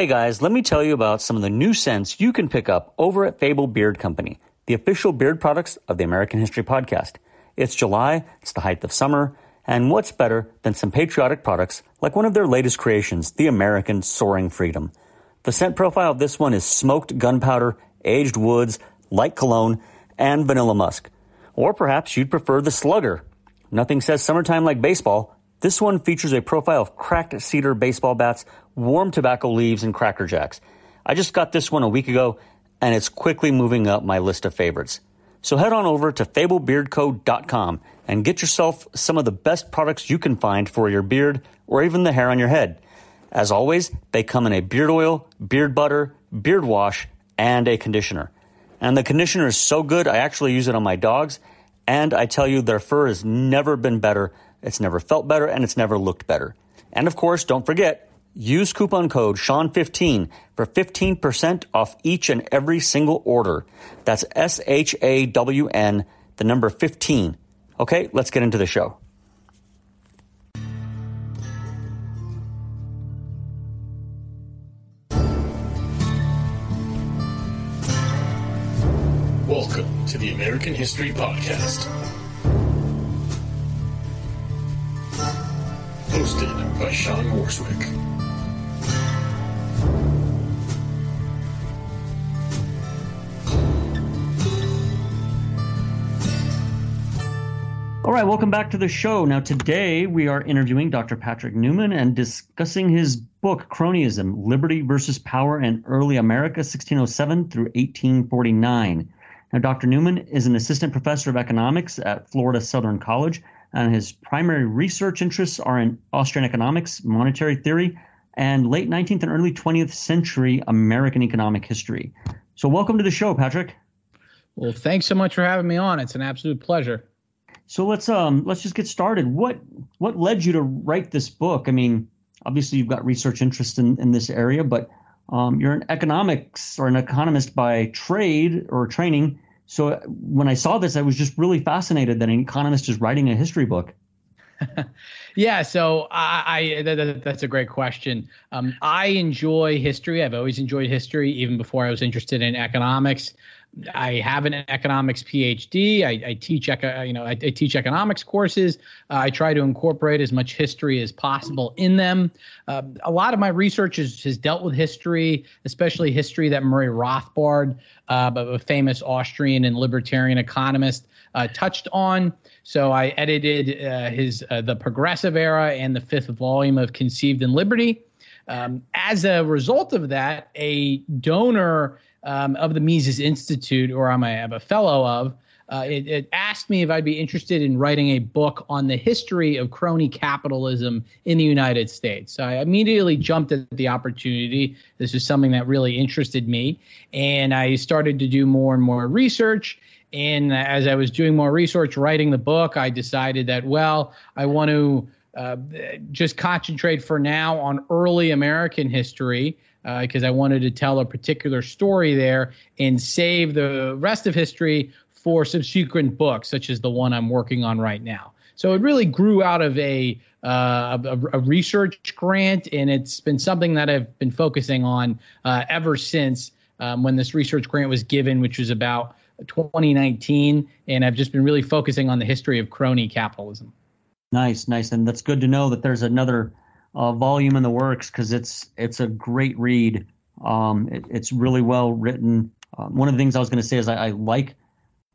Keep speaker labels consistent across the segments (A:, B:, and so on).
A: Hey guys, let me tell you about some of the new scents you can pick up over at Fable Beard Company, the official beard products of the American History Podcast. It's July, it's the height of summer, and what's better than some patriotic products like one of their latest creations, the American Soaring Freedom. The scent profile of this one is smoked gunpowder, aged woods, light cologne, and vanilla musk. Or perhaps you'd prefer the slugger. Nothing says summertime like baseball. This one features a profile of cracked cedar baseball bats warm tobacco leaves, and Cracker Jacks. I just got this one a week ago, and it's quickly moving up my list of favorites. So head on over to fablebeardco.com and get yourself some of the best products you can find for your beard or even the hair on your head. As always, they come in a beard oil, beard butter, beard wash, and a conditioner. And the conditioner is so good, I actually use it on my dogs, and I tell you, their fur has never been better, it's never felt better, and it's never looked better. And of course, don't forget, Use coupon code Shawn15 for 15% off each and every single order. That's S H A W N, the number 15. Okay, let's get into the show.
B: Welcome to the American History Podcast. Hosted by Shawn Warswick.
A: All right, welcome back to the show. Now, today we are interviewing Dr. Patrick Newman and discussing his book, Cronyism Liberty versus Power in Early America, 1607 through 1849. Now, Dr. Newman is an assistant professor of economics at Florida Southern College, and his primary research interests are in Austrian economics, monetary theory, and late 19th and early 20th century American economic history. So, welcome to the show, Patrick.
C: Well, thanks so much for having me on. It's an absolute pleasure.
A: So let's um let's just get started. What what led you to write this book? I mean, obviously you've got research interest in, in this area, but um, you're an economics or an economist by trade or training. So when I saw this, I was just really fascinated that an economist is writing a history book.
C: yeah, so I, I that, that's a great question. Um, I enjoy history. I've always enjoyed history, even before I was interested in economics. I have an economics PhD. I, I teach, you know, I, I, teach economics courses. Uh, I try to incorporate as much history as possible in them. Uh, a lot of my research has, has dealt with history, especially history that Murray Rothbard, uh, a famous Austrian and libertarian economist, uh, touched on. So I edited uh, his uh, the Progressive Era and the fifth volume of Conceived in Liberty. Um, as a result of that, a donor um, of the Mises Institute, or I'm a, I'm a fellow of, uh, it, it, asked me if I'd be interested in writing a book on the history of crony capitalism in the United States. So I immediately jumped at the opportunity. This was something that really interested me. And I started to do more and more research. And as I was doing more research, writing the book, I decided that, well, I want to uh, just concentrate for now on early American history because uh, I wanted to tell a particular story there and save the rest of history for subsequent books, such as the one I'm working on right now. So it really grew out of a, uh, a, a, research grant, and it's been something that I've been focusing on uh, ever since um, when this research grant was given, which was about 2019. And I've just been really focusing on the history of crony capitalism.
A: Nice, nice, and that's good to know that there's another uh, volume in the works because it's it's a great read. Um, it, it's really well written. Uh, one of the things I was going to say is I, I like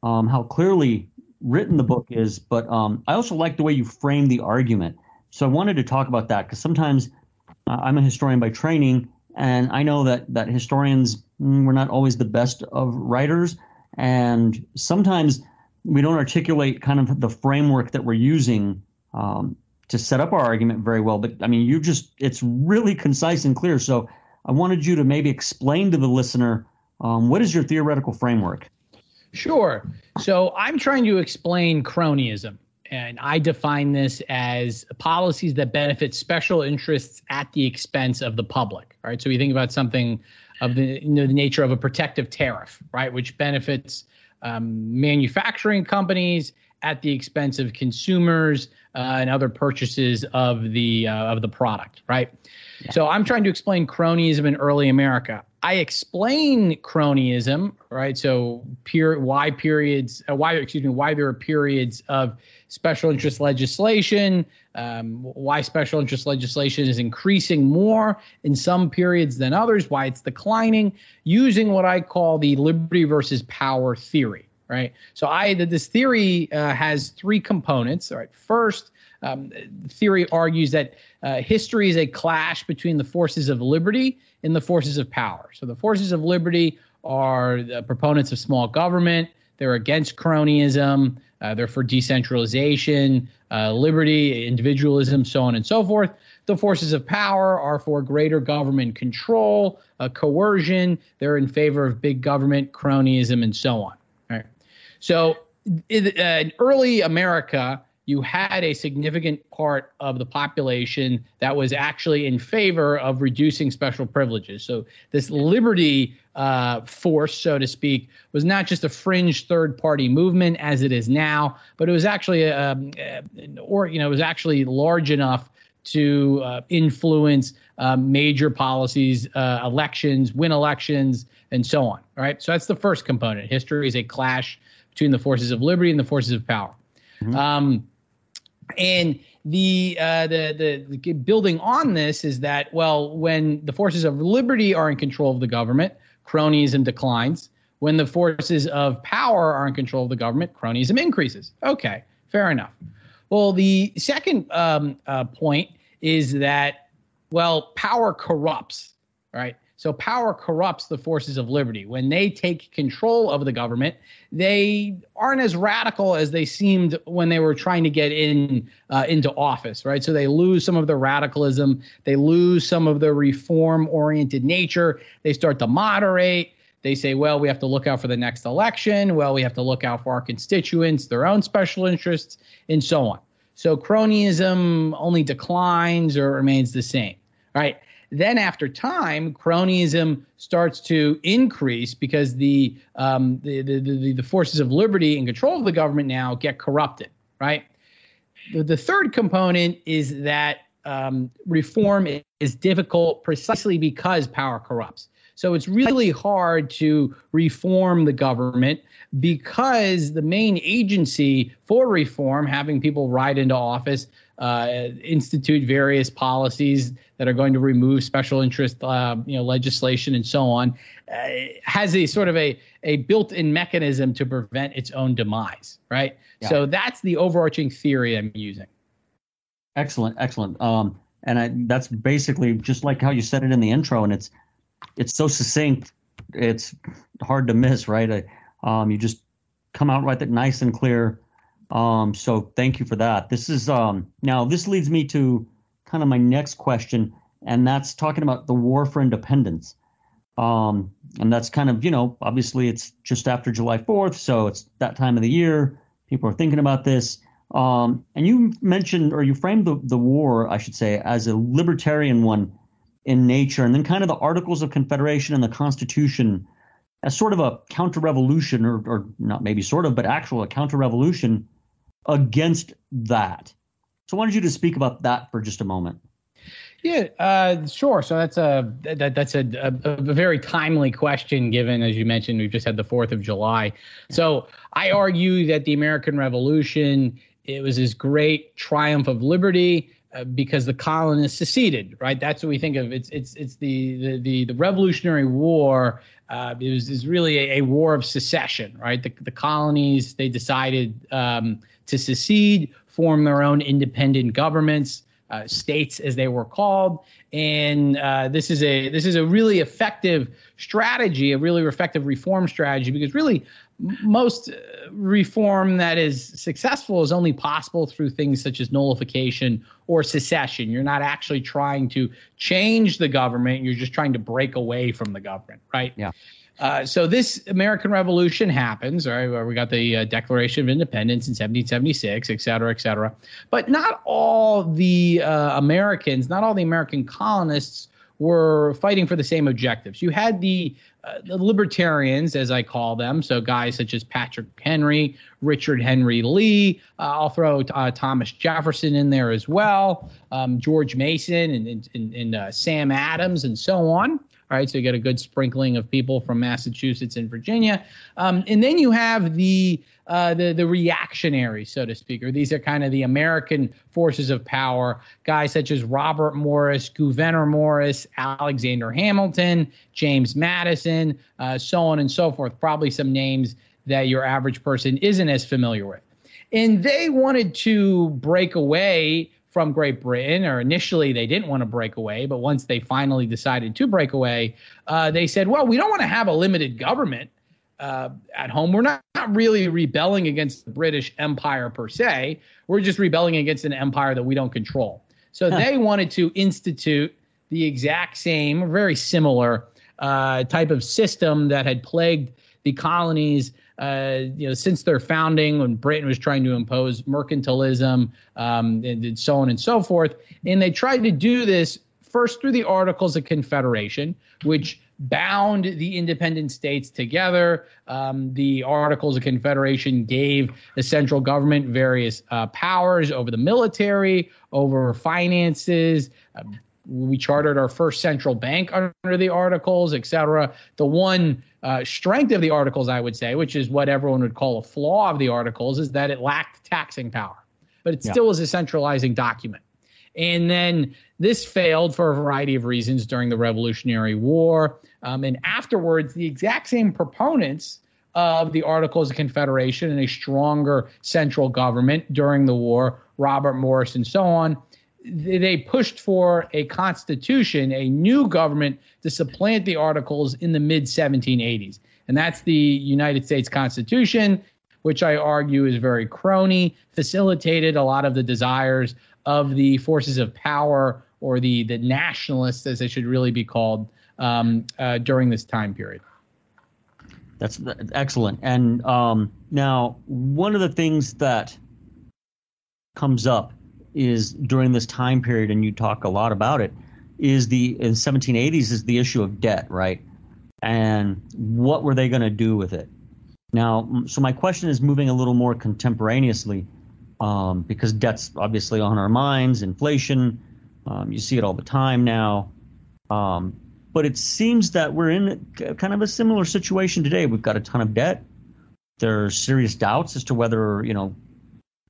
A: um, how clearly written the book is, but um, I also like the way you frame the argument. So I wanted to talk about that because sometimes uh, I'm a historian by training, and I know that that historians mm, we're not always the best of writers, and sometimes we don't articulate kind of the framework that we're using um, to set up our argument very well. But I mean, you just, it's really concise and clear. So I wanted you to maybe explain to the listener um, what is your theoretical framework?
C: Sure. So I'm trying to explain cronyism. And I define this as policies that benefit special interests at the expense of the public. Right. So we think about something of the, you know, the nature of a protective tariff, right, which benefits um, manufacturing companies at the expense of consumers uh, and other purchases of the uh, of the product, right? Yeah. So I'm trying to explain cronyism in early America. I explain cronyism, right? So why periods, uh, why excuse me, why there are periods of special interest legislation, um, why special interest legislation is increasing more in some periods than others, why it's declining, using what I call the liberty versus power theory, right? So I this theory uh, has three components. All right, first. Um, theory argues that uh, history is a clash between the forces of liberty and the forces of power. So the forces of liberty are the proponents of small government. They're against cronyism. Uh, they're for decentralization, uh, liberty, individualism, so on and so forth. The forces of power are for greater government control, uh, coercion. They're in favor of big government, cronyism, and so on. Right. So in, uh, in early America, you had a significant part of the population that was actually in favor of reducing special privileges. So this liberty uh, force, so to speak, was not just a fringe third-party movement as it is now, but it was actually, um, uh, or you know, it was actually large enough to uh, influence uh, major policies, uh, elections, win elections, and so on. All right. So that's the first component. History is a clash between the forces of liberty and the forces of power. Mm-hmm. Um, and the, uh, the, the the building on this is that well, when the forces of liberty are in control of the government, cronyism declines. When the forces of power are in control of the government, cronyism increases. Okay, fair enough. Well, the second um, uh, point is that well, power corrupts, right? So power corrupts the forces of liberty. When they take control of the government, they aren't as radical as they seemed when they were trying to get in uh, into office, right? So they lose some of their radicalism, they lose some of their reform-oriented nature. They start to moderate. They say, well, we have to look out for the next election. Well, we have to look out for our constituents, their own special interests, and so on. So cronyism only declines or remains the same, right? Then, after time, cronyism starts to increase because the, um, the, the, the, the, forces of liberty and control of the government now get corrupted, right? The, the third component is that um, reform is difficult precisely because power corrupts. So it's really hard to reform the government because the main agency for reform, having people ride into office, uh, institute various policies that are going to remove special interest, uh, you know, legislation and so on, uh, has a sort of a a built-in mechanism to prevent its own demise, right? Yeah. So that's the overarching theory I'm using.
A: Excellent, excellent. Um, and I, that's basically just like how you said it in the intro, and it's it's so succinct, it's hard to miss, right? I, um, you just come out right that nice and clear. Um, so thank you for that. This is um, now this leads me to kind of my next question, and that's talking about the war for independence. Um, and that's kind of you know obviously it's just after July Fourth, so it's that time of the year. People are thinking about this. Um, and you mentioned, or you framed the, the war, I should say, as a libertarian one in nature, and then kind of the Articles of Confederation and the Constitution as sort of a counter revolution, or, or not maybe sort of, but actual a counter revolution against that. So, I wanted you to speak about that for just a moment.
C: Yeah, uh, sure. So that's a that, that's a, a, a, very timely question, given as you mentioned, we've just had the Fourth of July. So I argue that the American Revolution it was this great triumph of liberty uh, because the colonists seceded, right? That's what we think of. It's it's it's the the the, the Revolutionary War. Uh, it was is really a, a, war of secession, right? The the colonies they decided um, to secede, form their own independent governments. Uh, states as they were called and uh, this is a this is a really effective strategy a really effective reform strategy because really most uh, reform that is successful is only possible through things such as nullification or secession. You're not actually trying to change the government, you're just trying to break away from the government, right?
A: Yeah.
C: Uh, so this American Revolution happens, right? We got the uh, Declaration of Independence in 1776, et cetera, et cetera. But not all the uh, Americans, not all the American colonists were fighting for the same objectives. You had the, uh, the libertarians, as I call them, so guys such as Patrick Henry, Richard Henry Lee. Uh, I'll throw Thomas Jefferson in there as well, um, George Mason, and, and, and Sam Adams, and so on. All right, so you get a good sprinkling of people from Massachusetts and Virginia, um, and then you have the uh, the the reactionaries, so to speak, or these are kind of the American forces of power, guys such as Robert Morris, Gouverneur Morris, Alexander Hamilton, James Madison, uh, so on and so forth. Probably some names that your average person isn't as familiar with, and they wanted to break away from Great Britain, or initially they didn't want to break away, but once they finally decided to break away, uh, they said, well, we don't want to have a limited government uh, at home. We're not, not really rebelling against the British Empire per se. We're just rebelling against an empire that we don't control. So they wanted to institute the exact same, very similar uh, type of system that had plagued the colonies uh, you know, since their founding, when Britain was trying to impose mercantilism um, and, so on and so forth, and they tried to do this first through the Articles of Confederation, which bound the independent states together. Um, the Articles of Confederation gave the central government various uh, powers over the military, over finances. Uh, we chartered our first central bank under the Articles, et cetera. The one uh, strength of the articles, I would say, which is what everyone would call a flaw of the articles, is that it lacked taxing power, but it yeah. still was a centralizing document. And then this failed for a variety of reasons during the Revolutionary War. Um, and afterwards, the exact same proponents of the Articles of Confederation and a stronger central government during the war, Robert Morris and so on, they pushed for a constitution, a new government to supplant the articles in the mid 1780s. And that's the United States Constitution, which I argue is very crony, facilitated a lot of the desires of the forces of power or the, the nationalists, as they should really be called, um, uh, during this time period.
A: That's excellent. And um, now, one of the things that comes up is during this time period, and you talk a lot about it, is the in 1780s is the issue of debt, right? And what were they going to do with it? Now, so my question is moving a little more contemporaneously, um, because debt's obviously on our minds. Inflation, um, you see it all the time now. Um, but it seems that we're in kind of a similar situation today. We've got a ton of debt. There are serious doubts as to whether you know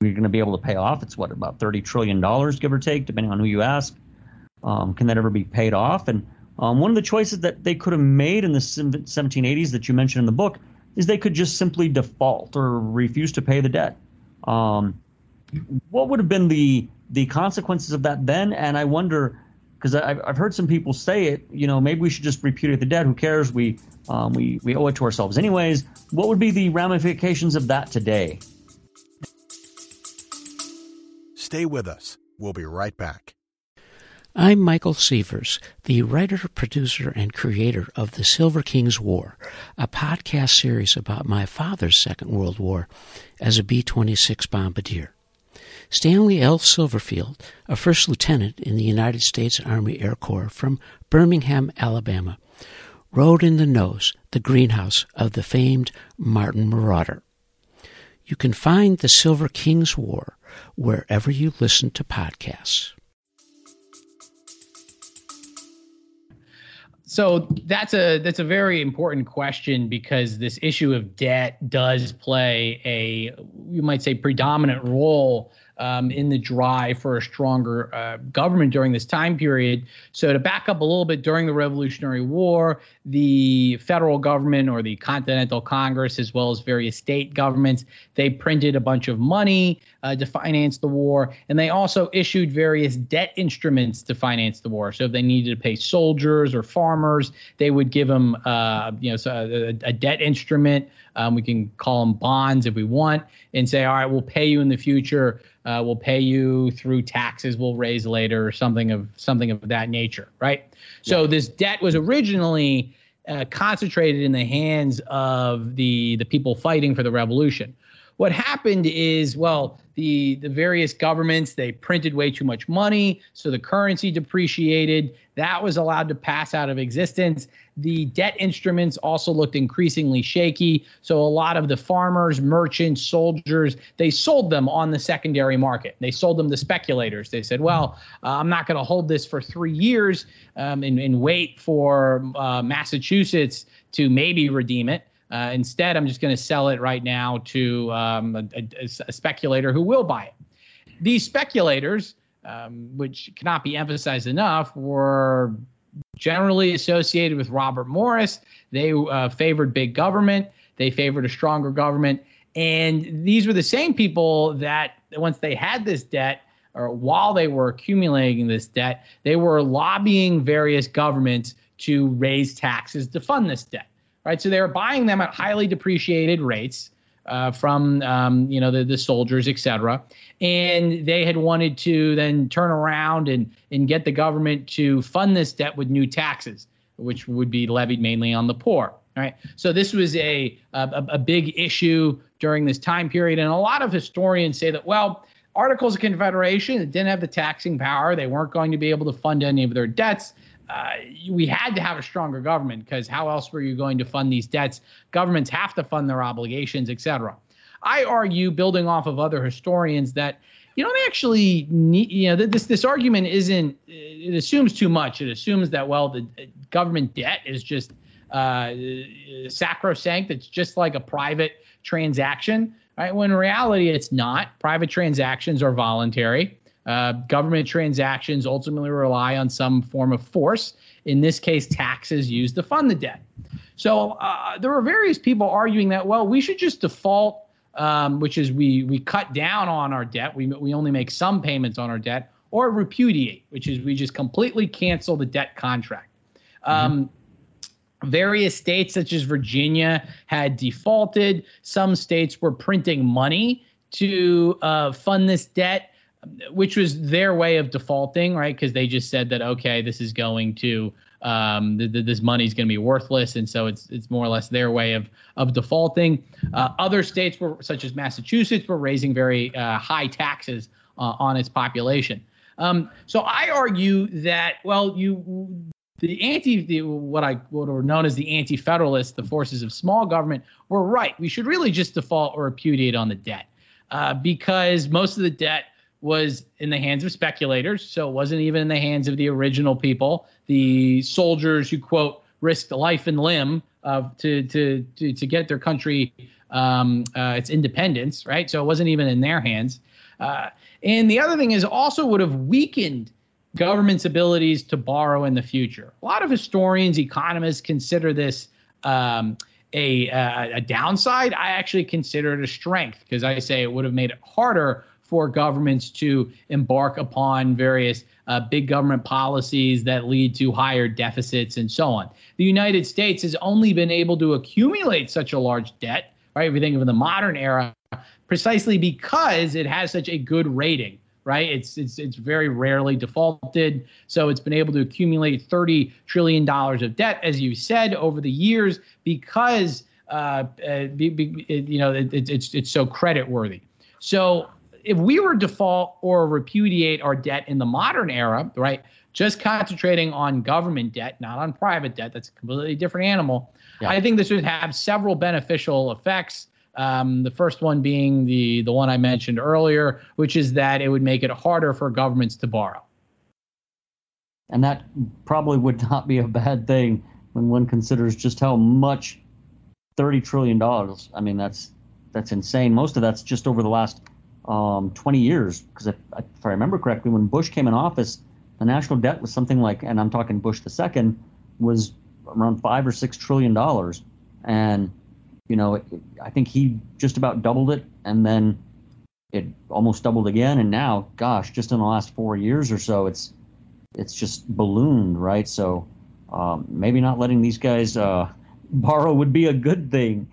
A: we're going to be able to pay off. It's what about thirty trillion dollars, give or take, depending on who you ask. Um, can that ever be paid off? And um, one of the choices that they could have made in the 1780s that you mentioned in the book is they could just simply default or refuse to pay the debt. Um, what would have been the the consequences of that then? And I wonder because I've, I've heard some people say it. You know, maybe we should just repudiate the debt. Who cares? We um, we we owe it to ourselves anyways. What would be the ramifications of that today?
D: Stay with us. We'll be right back.
E: I'm Michael Sievers, the writer, producer, and creator of The Silver King's War, a podcast series about my father's Second World War as a B 26 bombardier. Stanley L. Silverfield, a first lieutenant in the United States Army Air Corps from Birmingham, Alabama, rode in the nose, the greenhouse of the famed Martin Marauder. You can find The Silver King's War wherever you listen to podcasts.
C: So that's a that's a very important question because this issue of debt does play a you might say predominant role um, in the drive for a stronger uh, government during this time period. So, to back up a little bit, during the Revolutionary War, the federal government or the Continental Congress, as well as various state governments, they printed a bunch of money uh, to finance the war, and they also issued various debt instruments to finance the war. So, if they needed to pay soldiers or farmers, they would give them, uh, you know, a, a debt instrument. Um, we can call them bonds if we want, and say, all right, we'll pay you in the future. Uh, we'll pay you through taxes we'll raise later or something of something of that nature right? Yeah. so this debt was originally uh, concentrated in the hands of the the people fighting for the revolution what happened is, well, the the various governments they printed way too much money, so the currency depreciated. That was allowed to pass out of existence. The debt instruments also looked increasingly shaky, so a lot of the farmers, merchants, soldiers they sold them on the secondary market. They sold them to speculators. They said, "Well, uh, I'm not going to hold this for three years um, and, and wait for uh, Massachusetts to maybe redeem it." Uh, instead, I'm just going to sell it right now to um, a, a, a, speculator who will buy it. These speculators, um, which cannot be emphasized enough, were generally associated with Robert Morris. They uh, favored big government, they favored a stronger government. And these were the same people that, once they had this debt, or while they were accumulating this debt, they were lobbying various governments to raise taxes to fund this debt right? So they were buying them at highly depreciated rates uh, from um, you know the, the soldiers, et cetera. And they had wanted to then turn around and and get the government to fund this debt with new taxes, which would be levied mainly on the poor. Right. So this was a, a a big issue during this time period, and a lot of historians say that well. Articles of Confederation didn't have the taxing power. They weren't going to be able to fund any of their debts uh, we had to have a stronger government because how else were you going to fund these debts? Governments have to fund their obligations, et cetera. I argue, building off of other historians, that you don't actually need, you know, this this argument isn't. It assumes too much. It assumes that well, the government debt is just uh, sacrosanct. It's just like a private transaction, right? When in reality, it's not. Private transactions are voluntary. Uh, government transactions ultimately rely on some form of force. In this case, taxes used to fund the debt. So uh, there were various people arguing that, well, we should just default, um, which is we we cut down on our debt. We we only make some payments on our debt, or repudiate, which is we just completely cancel the debt contract. Um, mm-hmm. Various states, such as Virginia, had defaulted. Some states were printing money to uh, fund this debt which was their way of defaulting, right? Because they just said that okay, this is going to um, th- th- this money is going to be worthless, and so it's it's more or less their way of of defaulting. Uh, other states were such as Massachusetts were raising very uh, high taxes uh, on its population. Um, so I argue that well, you the anti the, what I what are known as the anti-federalists, the forces of small government, were right. We should really just default or repudiate on the debt uh, because most of the debt was in the hands of speculators, so it wasn't even in the hands of the original people, the soldiers who quote risked life and limb uh, to, to to to get their country um, uh, its independence, right? So it wasn't even in their hands. Uh, and the other thing is also would have weakened government's abilities to borrow in the future. A lot of historians, economists consider this. Um, a, a, downside, I actually consider it a strength because I say it would have made it harder for governments to embark upon various uh, big government policies that lead to higher deficits and so on. The United States has only been able to accumulate such a large debt, right? If you think of the modern era, precisely because it has such a good rating, right? It's it's it's very rarely defaulted, so it's been able to accumulate 30 trillion dollars of debt, as you said, over the years because uh, uh be, be, you know it, it's it's so credit worthy. So if we were to default or repudiate our debt in the modern era, right? Just concentrating on government debt, not on private debt, that's a completely different animal. Yeah. I think this would have several beneficial effects. Um, the first one being the the one I mentioned earlier, which is that it would make it harder for governments to borrow.
A: And that probably would not be a bad thing when one considers just how much thirty trillion dollars. I mean, that's that's insane. Most of that's just over the last um, 20 years. Because if, if, I remember correctly, when Bush came in office, the national debt was something like, and I'm talking Bush the second, was around five or six trillion dollars, and you know, it, I think he just about doubled it, and then it almost doubled again, and now, gosh, just in the last four years or so, it's it's just ballooned, right? So um, maybe not letting these guys uh, borrow would be a good thing.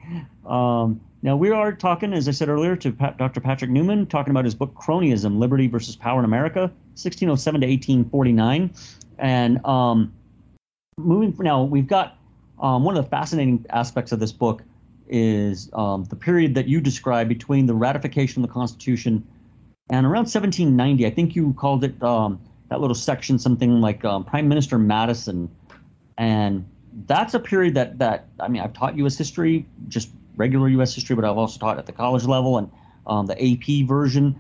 A: Um, now, we are talking, as I said earlier, to Pat, Dr. Patrick Newman, talking about his book Cronyism Liberty versus Power in America, 1607 to 1849. And um, moving now, we've got um, one of the fascinating aspects of this book is um, the period that you describe between the ratification of the Constitution and around 1790. I think you called it um, that little section something like um, Prime Minister Madison, and that's a period that that I mean I've taught U.S. history, just regular U.S. history, but I've also taught at the college level and um, the AP version.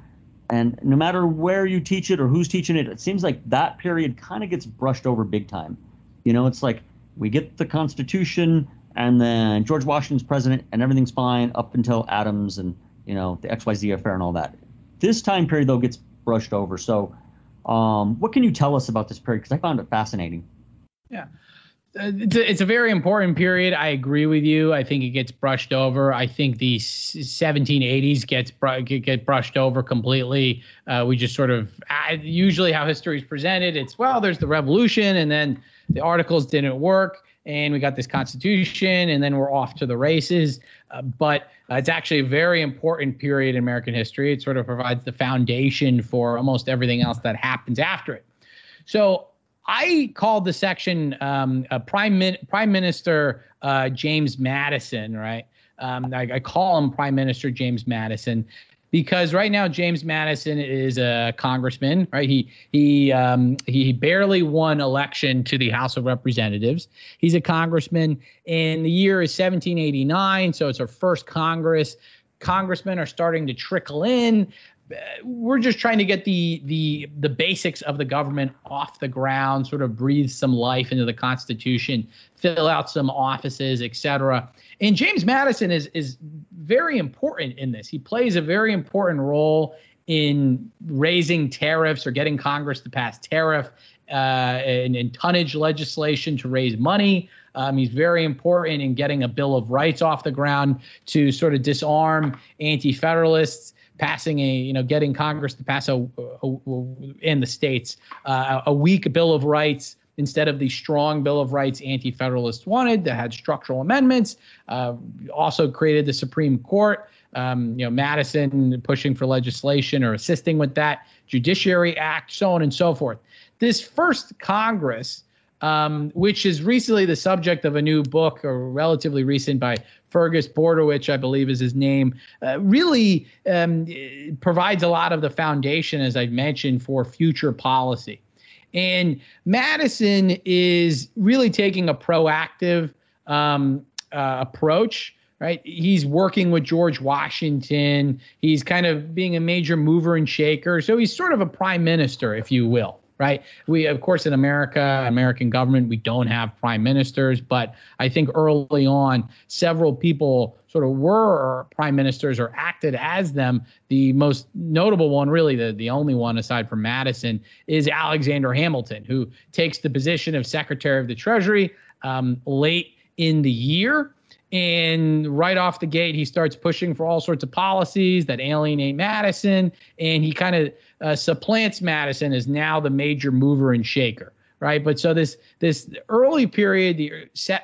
A: And no matter where you teach it or who's teaching it, it seems like that period kind of gets brushed over big time. You know, it's like we get the Constitution, and then George Washington's president, and everything's fine up until Adams and you know the XYZ affair and all that. This time period though gets brushed over. So, um, what can you tell us about this period? Because I found it fascinating.
C: Yeah. It's a very important period. I agree with you. I think it gets brushed over. I think the 1780s gets get brushed over completely. Uh, we just sort of usually how history is presented. It's well, there's the revolution, and then the articles didn't work, and we got this constitution, and then we're off to the races. Uh, but uh, it's actually a very important period in American history. It sort of provides the foundation for almost everything else that happens after it. So I called the section um, Prime Min- Prime Minister uh, James Madison, right? Um, I, I, call him Prime Minister James Madison because right now James Madison is a congressman, right? He he um, he barely won election to the House of Representatives. He's a congressman, and the year is 1789, so it's our first Congress. Congressmen are starting to trickle in we're just trying to get the the the basics of the government off the ground, sort of breathe some life into the Constitution, fill out some offices, etc. And James Madison is is very important in this. He plays a very important role in raising tariffs or getting Congress to pass tariff uh, and, and, tonnage legislation to raise money. Um, he's very important in getting a Bill of Rights off the ground to sort of disarm anti-federalists passing a, you know, getting Congress to pass a, a, a in the states uh, a weak Bill of Rights instead of the strong Bill of Rights anti-federalists wanted that had structural amendments. Uh, also created the Supreme Court. Um, you know, Madison pushing for legislation or assisting with that, Judiciary Act, so on and so forth. This first Congress um, which is recently the subject of a new book, or relatively recent, by Fergus Bordewich, I believe is his name, uh, really um, provides a lot of the foundation, as I mentioned, for future policy. And Madison is really taking a proactive um, uh, approach right? He's working with George Washington. He's kind of being a major mover and shaker. So he's sort of a prime minister, if you will right? We, of course, in America, American government, we don't have prime ministers, but I think early on, several people sort of were prime ministers or acted as them. The most notable one, really, the, the only one aside from Madison, is Alexander Hamilton, who takes the position of Secretary of the Treasury um, late in the year. And right off the gate, he starts pushing for all sorts of policies that alienate Madison. And he kind of uh, supplants Madison as now the major mover and shaker. Right, but so this this early period, the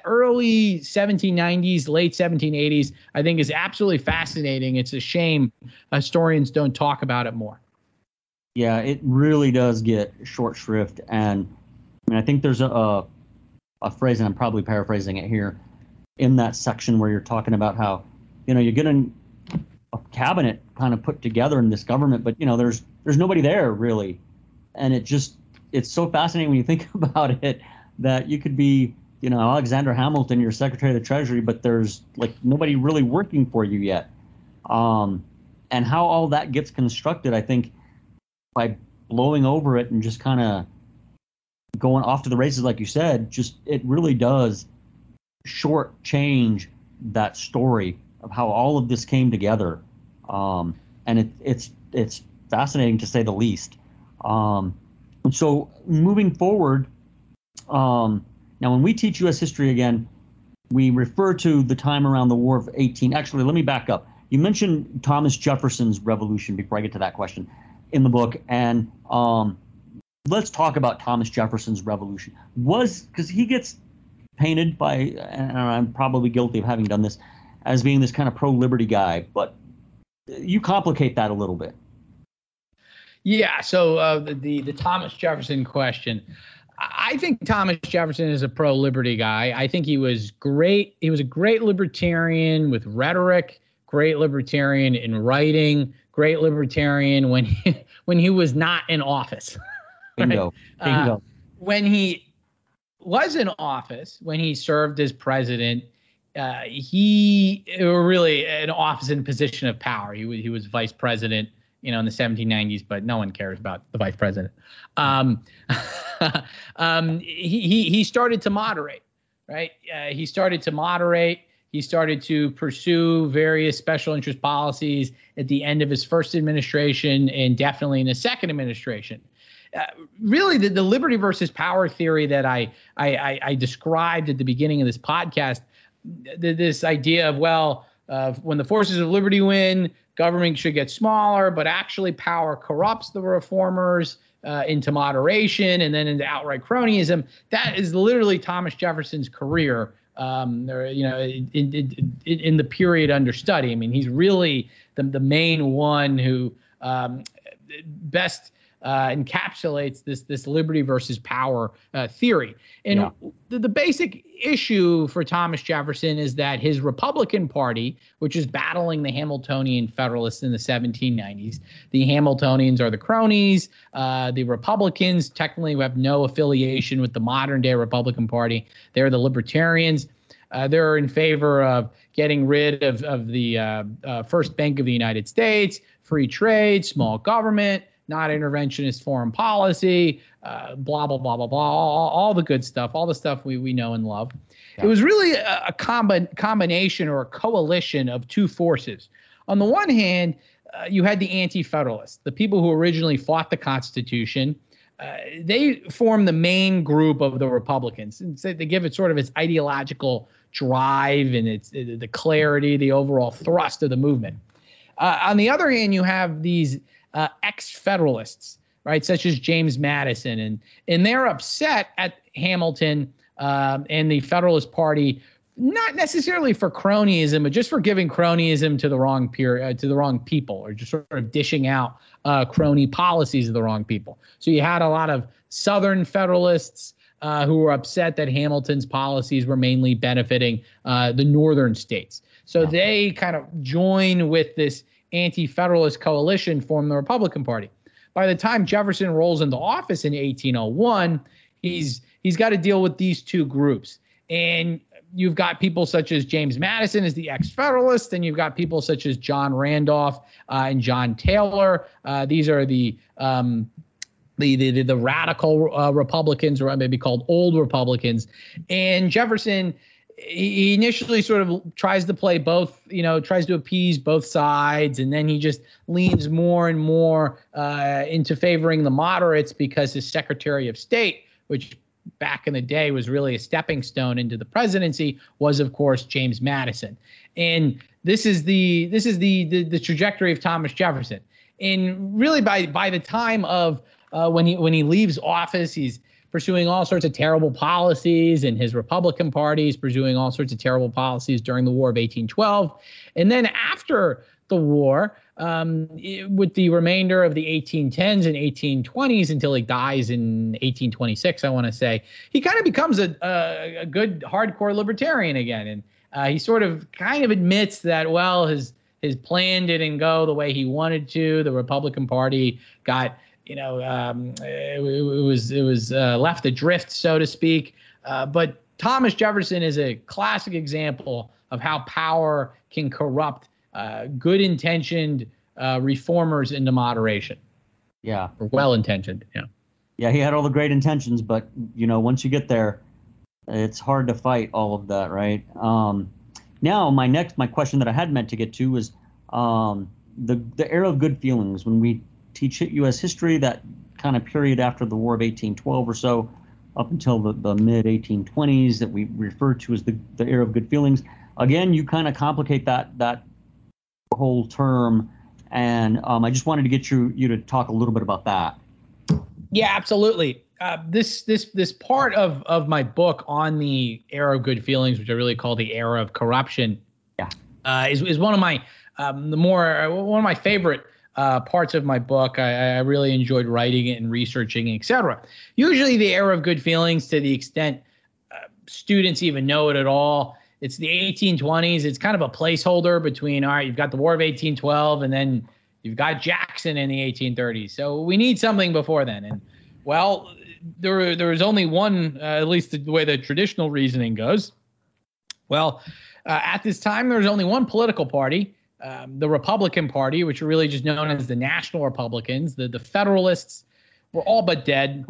C: early 1790s, late 1780s, I think is absolutely fascinating. It's a shame historians don't talk about it more.
A: Yeah, it really does get short shrift, and I mean, I think there's a, a a phrase, and I'm probably paraphrasing it here in that section where you're talking about how you know you're getting a cabinet kind of put together in this government, but you know there's there's nobody there really, and it just it's so fascinating when you think about it that you could be you know Alexander Hamilton, your Secretary of the Treasury, but there's like nobody really working for you yet, um, and how all that gets constructed, I think by blowing over it and just kind of going off to the races, like you said, just it really does short change that story of how all of this came together. Um, and it, it's it's fascinating to say the least. Um, and so moving forward, um, now when we teach U.S. history again, we refer to the time around the War of 18. Actually, let me back up. You mentioned Thomas Jefferson's revolution before I get to that question in the book, and um, let's talk about Thomas Jefferson's revolution. Was because he gets painted by, and I'm probably guilty of having done this, as being this kind of pro liberty guy, but you complicate that a little bit.
C: Yeah. So uh, the, the, Thomas Jefferson question. I think Thomas Jefferson is a pro liberty guy. I think he was great. He was a great libertarian with rhetoric, great libertarian in writing, great libertarian when he, when he was not in office.
A: Bingo. Bingo. Uh,
C: when he was in office, when he served as president, uh, he really an office in position of power. He, was, he was vice president, you know, in the 1790s, but no one cares about the vice president. Um, um, he, he, he started to moderate, right? Uh, he started to moderate. He started to pursue various special interest policies at the end of his first administration and definitely in his second administration. Uh, really, the, the liberty versus power theory that I, I, I described at the beginning of this podcast, th- this idea of, well, uh, when the forces of liberty win, government should get smaller, but actually power corrupts the reformers uh, into moderation and then into outright cronyism. That is literally Thomas Jefferson's career. Um, or, you know, in, in, in, the period under study. I mean, he's really the, the main one who um, best uh, encapsulates this this liberty versus power uh, theory. And yeah. the, the basic issue for Thomas Jefferson is that his Republican Party, which is battling the Hamiltonian Federalists in the 1790s, the Hamiltonians are the cronies. Uh, the Republicans technically have no affiliation with the modern day Republican Party. They're the libertarians. Uh, they're in favor of getting rid of, of the uh, uh, First Bank of the United States, free trade, small government, not interventionist foreign policy, uh, blah blah blah blah blah, all, all, the good stuff, all the stuff we we know and love. Yeah. It was really a, a combi- combination or a coalition of two forces. On the one hand, uh, you had the anti-federalists, the people who originally fought the Constitution. Uh, they form the main group of the Republicans, and so they give it sort of its ideological drive and its the clarity, the overall thrust of the movement. Uh, on the other hand, you have these uh, ex-Federalists, right, such as James Madison, and and they're upset at Hamilton um, and the Federalist Party, not necessarily for cronyism, but just for giving cronyism to the wrong peer, uh, to the wrong people, or just sort of dishing out uh, crony policies to the wrong people. So you had a lot of Southern Federalists. Uh, who were upset that Hamilton's policies were mainly benefiting uh, the northern states. So they kind of join with this anti-federalist coalition formed the Republican Party. By the time Jefferson rolls into office in 1801, he's he's got to deal with these two groups. And you've got people such as James Madison as the ex-federalist, and you've got people such as John Randolph uh, and John Taylor. Uh, these are the um, the, the, the radical uh, Republicans, or maybe called old Republicans. And Jefferson he initially sort of tries to play both, you know, tries to appease both sides, and then he just leans more and more uh, into favoring the moderates because his Secretary of State, which back in the day was really a stepping stone into the presidency, was of course James Madison. And this is the this is the the, the trajectory of Thomas Jefferson. And really, by by the time of uh, when he when he leaves office, he's pursuing all sorts of terrible policies, and his Republican Party is pursuing all sorts of terrible policies during the War of 1812. And then after the war, um, with the remainder of the 1810s and 1820s until he dies in 1826, I want to say, he kind of becomes a, a, a, good hardcore libertarian again. And uh, he sort of kind of admits that, well, his his plan didn't go the way he wanted to. The Republican Party got you know, um, it, it, was it was uh, left adrift, so to speak. Uh, but Thomas Jefferson is a classic example of how power can corrupt uh, good-intentioned uh, reformers into moderation.
A: Yeah,
C: or well-intentioned. Yeah.
A: Yeah, he had all the great intentions, but you know, once you get there, it's hard to fight all of that, right? Um, now, my next my question that I had meant to get to was um, the the era of good feelings when we teach U.S. history, that kind of period after the War of 1812 or so, up until the, the mid 1820s that we refer to as the, the era of good feelings. Again, you kind of complicate that that whole term, and um, I just wanted to get you you to talk a little bit about that.
C: Yeah, absolutely. Uh, this this this part of of my book on the era of good feelings, which I really call the era of corruption,
A: yeah,
C: uh, is is one of my um, the more one of my favorite uh, parts of my book. I, I, really enjoyed writing it and researching, etc. Usually, the era of good feelings, to the extent uh, students even know it at all, it's the 1820s. It's kind of a placeholder between all right, you've got the War of 1812, and then you've got Jackson in the 1830s. So we need something before then. And well, there there was only one, uh, at least the way the traditional reasoning goes. Well, uh, at this time, there was only one political party, um, the Republican Party, which are really just known as the National Republicans. The the Federalists were all but dead.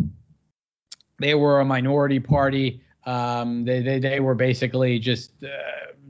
C: They were a minority party. Um, they, they they were basically just uh,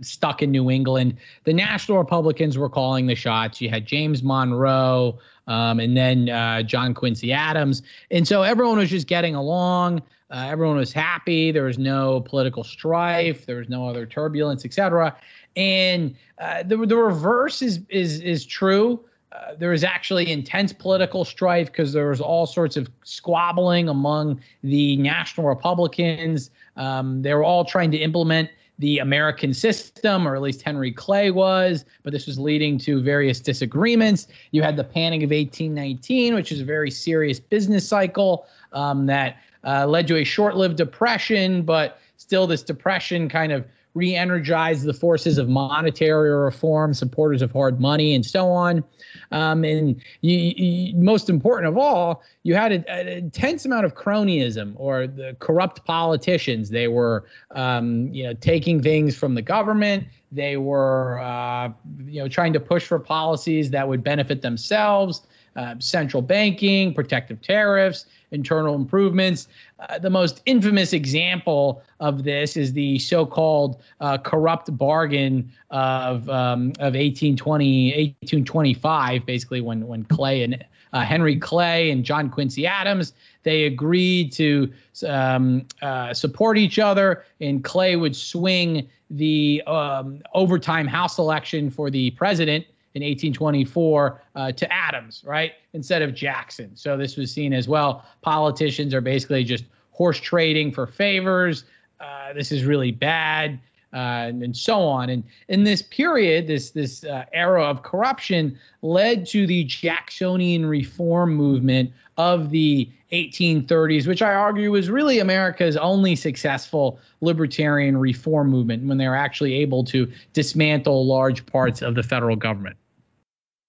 C: stuck in New England. The National Republicans were calling the shots. You had James Monroe, um, and then uh, John Quincy Adams, and so everyone was just getting along. Uh, everyone was happy. There was no political strife. There was no other turbulence, etc. And uh, the the reverse is is is true. Uh, there was actually intense political strife because there was all sorts of squabbling among the national Republicans. Um, they were all trying to implement the American system, or at least Henry Clay was, but this was leading to various disagreements. You had the Panic of 1819, which is a very serious business cycle um, that uh, led to a short lived depression, but still, this depression kind of re energized the forces of monetary reform, supporters of hard money, and so on. Um, and you, you, most important of all, you had an intense amount of cronyism or the corrupt politicians. They were, um, you know, taking things from the government. They were, uh, you know, trying to push for policies that would benefit themselves. Uh, central banking, protective tariffs, internal improvements. Uh, the most infamous example of this is the so-called uh, corrupt bargain of um, of 1820 1825 basically when when Clay and uh, Henry Clay and John Quincy Adams they agreed to um, uh, support each other and Clay would swing the um, overtime House election for the president in 1824 uh, to Adams, right, instead of Jackson. So this was seen as well. Politicians are basically just horse trading for favors. Uh, this is really bad, uh, and, and, so on. And in this period, this this uh, era of corruption led to the Jacksonian reform movement of the 1830s, which I argue was really America's only successful libertarian reform movement when they were actually able to dismantle large parts of the federal government.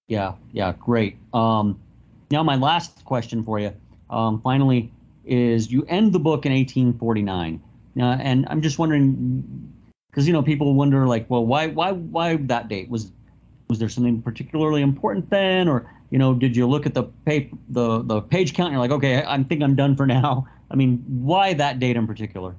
A: Yeah, yeah, great. Um, now, my last question for you, um, finally, is you end the book in 1849. Uh, and I'm just wondering, because you know, people wonder, like, well, why, why, why that date? Was, was there something particularly important then, or you know, did you look at the page, the the page count? And you're like, okay, I think I'm done for now. I mean, why that date in particular?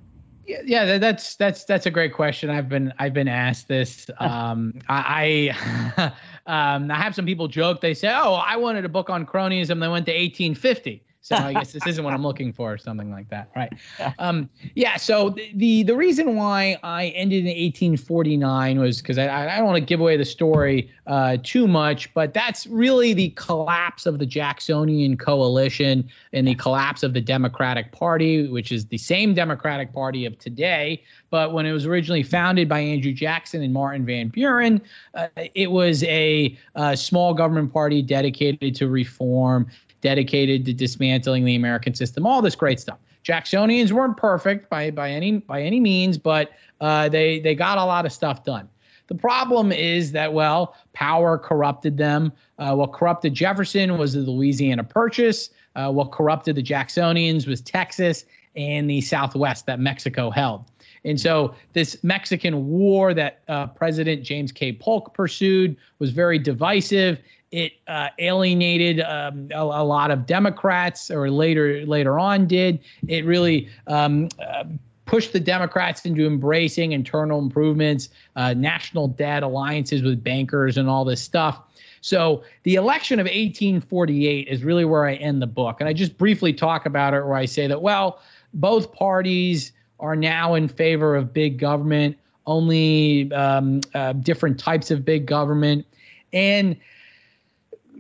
C: Yeah, yeah, that's that's that's a great question. I've been I've been asked this. Um, I I, um, I have some people joke. They say, "Oh, I wanted a book on cronyism." They went to 1850. So I guess this isn't what I'm looking for, or something like that, right? Um, yeah. So the, the, the reason why I ended in 1849 was because I, I don't want to give away the story uh, too much, but that's really the collapse of the Jacksonian coalition and the collapse of the Democratic Party, which is the same Democratic Party of today. But when it was originally founded by Andrew Jackson and Martin Van Buren, uh, it was a, a small government party dedicated to reform dedicated to dismantling the American system, all this great stuff. Jacksonians weren't perfect by by any by any means, but uh, they they got a lot of stuff done. The problem is that well, power corrupted them. Uh, what corrupted Jefferson was the Louisiana Purchase. Uh, what corrupted the Jacksonians was Texas and the Southwest that Mexico held. And so this Mexican war that uh, President James K. Polk pursued was very divisive. It uh, alienated um, a, a, lot of Democrats, or later later on did. It really um, uh, pushed the Democrats into embracing internal improvements, uh, national debt alliances with bankers, and all this stuff. So the election of 1848 is really where I end the book, and I just briefly talk about it, where I say that well, both parties are now in favor of big government, only um, uh, different types of big government, and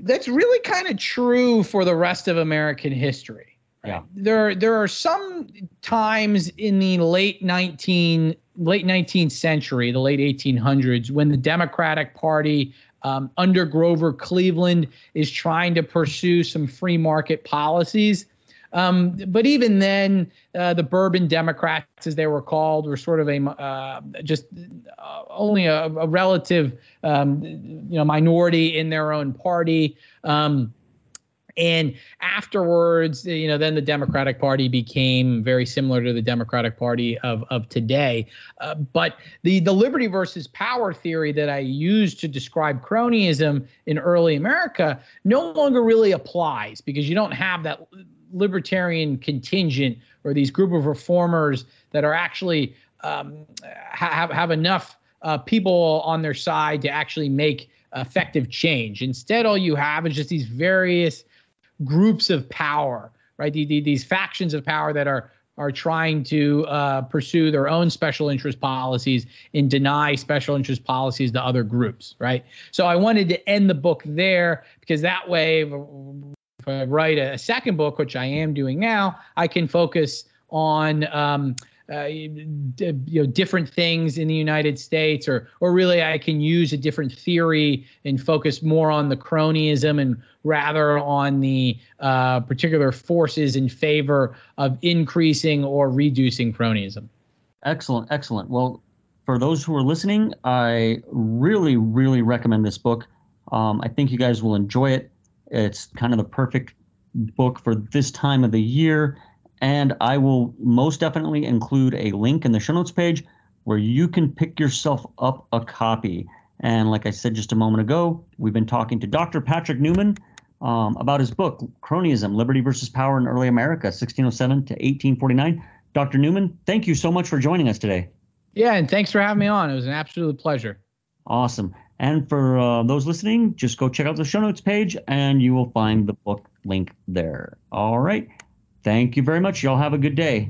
C: that's really kind of true for the rest of American history.
A: Yeah.
C: There there are some times in the late 19 late 19th century, the late 1800s when the Democratic Party Um, under Grover Cleveland is trying to pursue some free market policies. Um, but even then, uh, the Bourbon Democrats, as they were called, were sort of a uh, just uh, only a, a relative, um, you know, minority in their own party. Um, and afterwards, you know, then the Democratic Party became very similar to the Democratic Party of, of today. Uh, but the, the liberty versus power theory that I used to describe cronyism in early America no longer really applies because you don't have that libertarian contingent or these group of reformers that are actually um, have have enough uh, people on their side to actually make effective change. Instead, all you have is just these various groups of power, right? The, the, these factions of power that are are trying to uh, pursue their own special interest policies and deny special interest policies to other groups, right? So I wanted to end the book there because that way I write a second book, which I am doing now, I can focus on um, uh, you know different things in the United States, or or really I can use a different theory and focus more on the cronyism and rather on the uh, particular forces in favor of increasing or reducing cronyism.
A: Excellent, excellent. Well, for those who are listening, I really, really recommend this book. Um, I think you guys will enjoy it. It's kind of the perfect book for this time of the year. And I will most definitely include a link in the show notes page where you can pick yourself up a copy. And like I said just a moment ago, we've been talking to Dr. Patrick Newman um, about his book, Cronyism Liberty versus Power in Early America, 1607 to 1849. Dr. Newman, thank you so much for joining us today.
C: Yeah, and thanks for having me on. It was an absolute pleasure.
A: Awesome. And for uh, those listening, just go check out the show notes page and you will find the book link there. All right. Thank you very much. Y'all have a good day.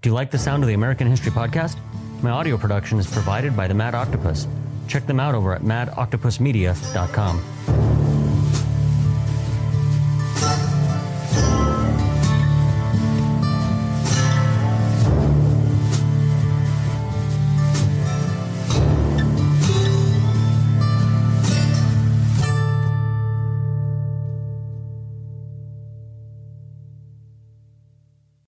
A: Do you like the sound of the American History Podcast? My audio production is provided by the Mad Octopus. Check them out over at madoctopusmedia.com.